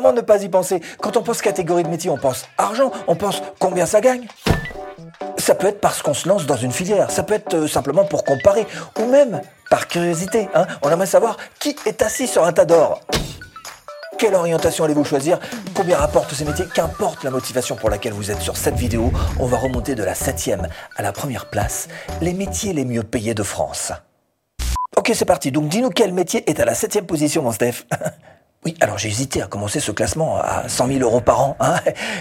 Comment ne pas y penser Quand on pense catégorie de métier, on pense argent, on pense combien ça gagne. Ça peut être parce qu'on se lance dans une filière, ça peut être euh, simplement pour comparer, ou même par curiosité. Hein. on aimerait savoir qui est assis sur un tas d'or. Quelle orientation allez-vous choisir Combien rapportent ces métiers Qu'importe la motivation pour laquelle vous êtes sur cette vidéo, on va remonter de la septième à la première place, les métiers les mieux payés de France. Ok, c'est parti. Donc dis-nous quel métier est à la septième position, mon Steph Oui, alors j'ai hésité à commencer ce classement à 100 000 euros par an, hein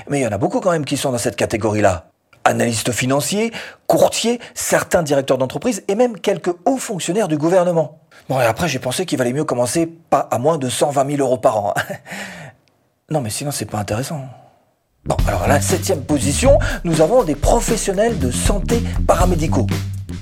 mais il y en a beaucoup quand même qui sont dans cette catégorie-là. Analystes financiers, courtiers, certains directeurs d'entreprise et même quelques hauts fonctionnaires du gouvernement. Bon, et après j'ai pensé qu'il valait mieux commencer pas à moins de 120 000 euros par an. Non, mais sinon c'est pas intéressant. Bon, alors à la septième position, nous avons des professionnels de santé paramédicaux.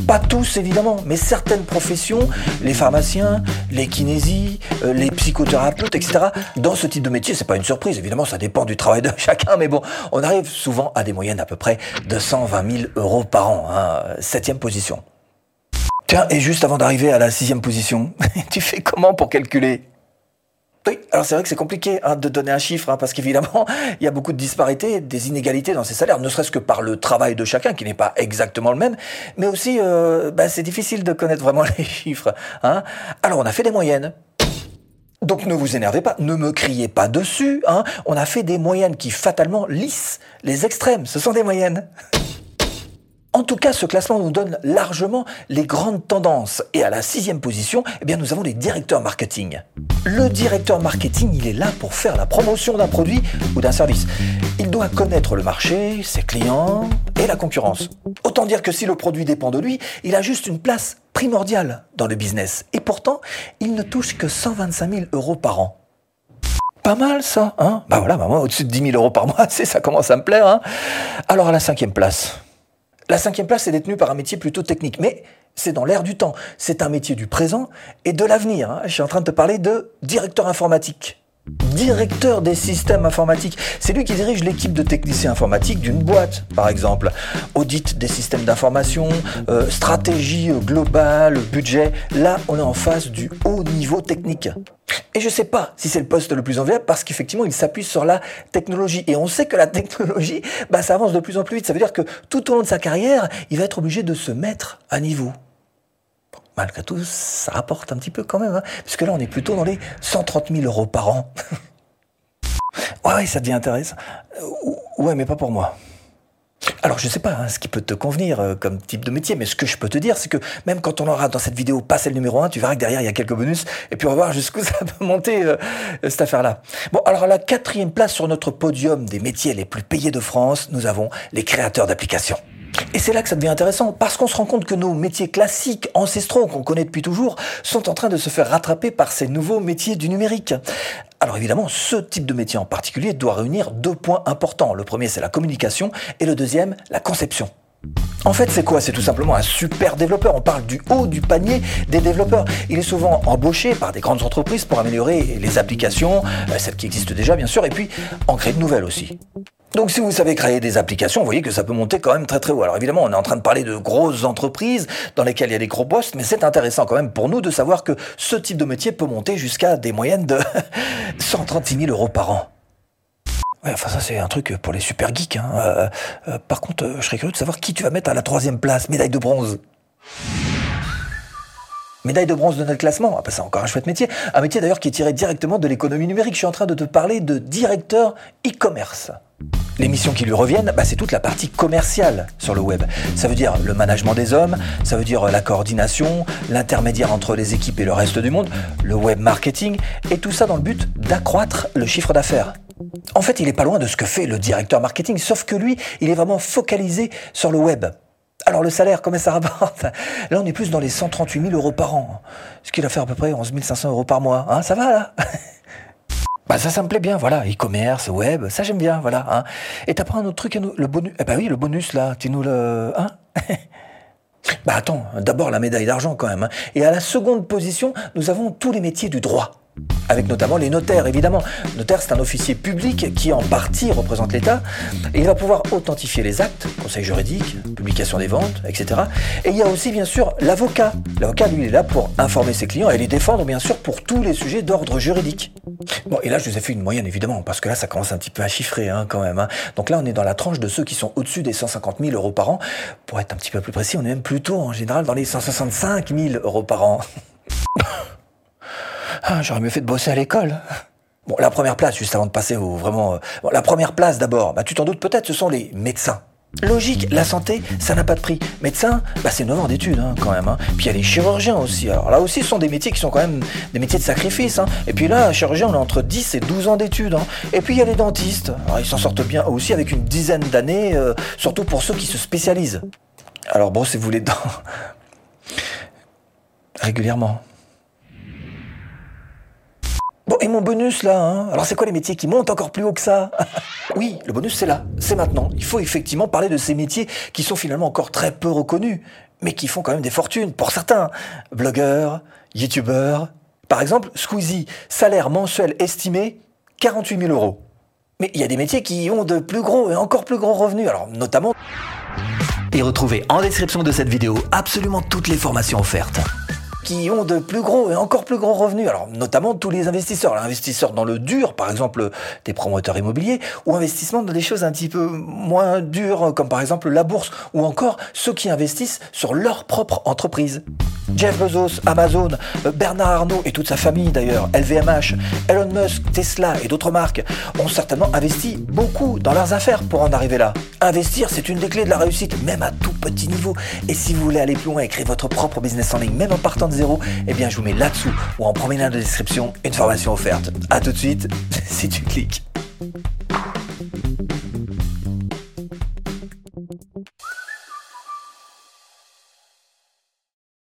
Pas tous évidemment, mais certaines professions, les pharmaciens, les kinésies, euh, les psychothérapeutes, etc. Dans ce type de métier, c'est pas une surprise, évidemment, ça dépend du travail de chacun, mais bon, on arrive souvent à des moyennes à peu près de 120 000 euros par an, hein, septième position. Tiens, et juste avant d'arriver à la sixième position, tu fais comment pour calculer? Alors c'est vrai que c'est compliqué hein, de donner un chiffre, hein, parce qu'évidemment, il y a beaucoup de disparités, des inégalités dans ces salaires, ne serait-ce que par le travail de chacun, qui n'est pas exactement le même, mais aussi, euh, bah, c'est difficile de connaître vraiment les chiffres. Hein. Alors on a fait des moyennes. Donc ne vous énervez pas, ne me criez pas dessus. On a fait des moyennes qui fatalement lissent les extrêmes. Ce sont des moyennes. En tout cas, ce classement nous donne largement les grandes tendances. Et à la sixième position, eh bien, nous avons les directeurs marketing. Le directeur marketing, il est là pour faire la promotion d'un produit ou d'un service. Il doit connaître le marché, ses clients et la concurrence. Autant dire que si le produit dépend de lui, il a juste une place primordiale dans le business. Et pourtant, il ne touche que 125 000 euros par an pas mal ça, hein? Bah voilà, bah moi au-dessus de 10 000 euros par mois, c'est ça commence à me plaire. Hein Alors à la cinquième place, la cinquième place est détenue par un métier plutôt technique, mais c'est dans l'air du temps. C'est un métier du présent et de l'avenir. Hein. Je suis en train de te parler de directeur informatique. Directeur des systèmes informatiques. C'est lui qui dirige l'équipe de techniciens informatiques d'une boîte, par exemple. Audit des systèmes d'information, euh, stratégie globale, budget. Là, on est en face du haut niveau technique. Et je ne sais pas si c'est le poste le plus enviable parce qu'effectivement, il s'appuie sur la technologie. Et on sait que la technologie, bah, ça avance de plus en plus vite. Ça veut dire que tout au long de sa carrière, il va être obligé de se mettre à niveau. Malgré tout, ça rapporte un petit peu quand même, hein, puisque là, on est plutôt dans les 130 000 euros par an. ouais, ça devient intéressant. Euh, ouais, mais pas pour moi. Alors je sais pas hein, ce qui peut te convenir euh, comme type de métier, mais ce que je peux te dire, c'est que même quand on aura dans cette vidéo passé le numéro 1, tu verras que derrière il y a quelques bonus, et puis on va voir jusqu'où ça peut monter euh, cette affaire-là. Bon, alors à la quatrième place sur notre podium des métiers les plus payés de France, nous avons les créateurs d'applications. Et c'est là que ça devient intéressant, parce qu'on se rend compte que nos métiers classiques, ancestraux, qu'on connaît depuis toujours, sont en train de se faire rattraper par ces nouveaux métiers du numérique. Alors évidemment, ce type de métier en particulier doit réunir deux points importants. Le premier, c'est la communication, et le deuxième, la conception. En fait, c'est quoi? C'est tout simplement un super développeur. On parle du haut du panier des développeurs. Il est souvent embauché par des grandes entreprises pour améliorer les applications, euh, celles qui existent déjà bien sûr, et puis en créer de nouvelles aussi. Donc si vous savez créer des applications, vous voyez que ça peut monter quand même très très haut. Alors évidemment, on est en train de parler de grosses entreprises dans lesquelles il y a des gros postes, mais c'est intéressant quand même pour nous de savoir que ce type de métier peut monter jusqu'à des moyennes de 136 000 euros par an. Ouais, enfin ça c'est un truc pour les super geeks. Hein. Euh, euh, par contre, euh, je serais curieux de savoir qui tu vas mettre à la troisième place, médaille de bronze. Médaille de bronze de notre classement, ah bah, c'est encore un chouette métier. Un métier d'ailleurs qui est tiré directement de l'économie numérique. Je suis en train de te parler de directeur e-commerce. Les missions qui lui reviennent, bah, c'est toute la partie commerciale sur le web. Ça veut dire le management des hommes, ça veut dire la coordination, l'intermédiaire entre les équipes et le reste du monde, le web marketing, et tout ça dans le but d'accroître le chiffre d'affaires. En fait, il est pas loin de ce que fait le directeur marketing, sauf que lui, il est vraiment focalisé sur le web. Alors le salaire, comment ça rapporte? Là, on est plus dans les 138 000 euros par an, ce qui va faire à peu près 11 500 euros par mois. Hein, ça va là? Bah ça, ça me plaît bien, voilà, e-commerce, web, ça j'aime bien, voilà. Hein. Et pas un autre truc le bonus Eh ben oui, le bonus là, tu nous le, hein? Bah attends, d'abord la médaille d'argent quand même. Hein. Et à la seconde position, nous avons tous les métiers du droit. Avec notamment les notaires, évidemment. Notaire, c'est un officier public qui, en partie, représente l'État, il va pouvoir authentifier les actes, conseil juridique, publication des ventes, etc. Et il y a aussi, bien sûr, l'avocat. L'avocat, lui, il est là pour informer ses clients et les défendre, bien sûr, pour tous les sujets d'ordre juridique. Bon, et là, je vous ai fait une moyenne, évidemment, parce que là, ça commence un petit peu à chiffrer, hein, quand même. Hein. Donc là, on est dans la tranche de ceux qui sont au-dessus des 150 000 euros par an. Pour être un petit peu plus précis, on est même plutôt, en général, dans les 165 000 euros par an. Ah, j'aurais mieux fait de bosser à l'école. Bon, la première place, juste avant de passer au vraiment... Euh, bon, la première place d'abord, bah, tu t'en doutes peut-être, ce sont les médecins. Logique, la santé, ça n'a pas de prix. Médecin, bah c'est 9 ans d'études hein, quand même. Hein. Puis il y a les chirurgiens aussi. Alors là aussi, ce sont des métiers qui sont quand même des métiers de sacrifice. Hein. Et puis là, chirurgien, on a entre 10 et 12 ans d'études. Et puis il y a les dentistes. Ils s'en sortent bien aussi avec une dizaine d'années, euh, surtout pour ceux qui se spécialisent. Alors brossez-vous les dents régulièrement. Bon, et mon bonus là, hein Alors c'est quoi les métiers qui montent encore plus haut que ça? Oui, le bonus c'est là, c'est maintenant. Il faut effectivement parler de ces métiers qui sont finalement encore très peu reconnus, mais qui font quand même des fortunes pour certains. Blogueurs, youtubeurs. Par exemple, Squeezie, salaire mensuel estimé 48 000 euros. Mais il y a des métiers qui ont de plus gros et encore plus gros revenus, alors notamment... Et retrouvez en description de cette vidéo absolument toutes les formations offertes qui ont de plus gros et encore plus gros revenus, alors notamment tous les investisseurs, investisseurs dans le dur, par exemple des promoteurs immobiliers, ou investissement dans des choses un petit peu moins dures, comme par exemple la bourse, ou encore ceux qui investissent sur leur propre entreprise. Jeff Bezos, Amazon, Bernard Arnault et toute sa famille d'ailleurs, LVMH, Elon Musk, Tesla et d'autres marques ont certainement investi beaucoup dans leurs affaires pour en arriver là. Investir, c'est une des clés de la réussite, même à tout petit niveau. Et si vous voulez aller plus loin et créer votre propre business en ligne, même en partant des 0, eh bien je vous mets là-dessous ou en premier lien de description une formation offerte. A tout de suite si tu cliques.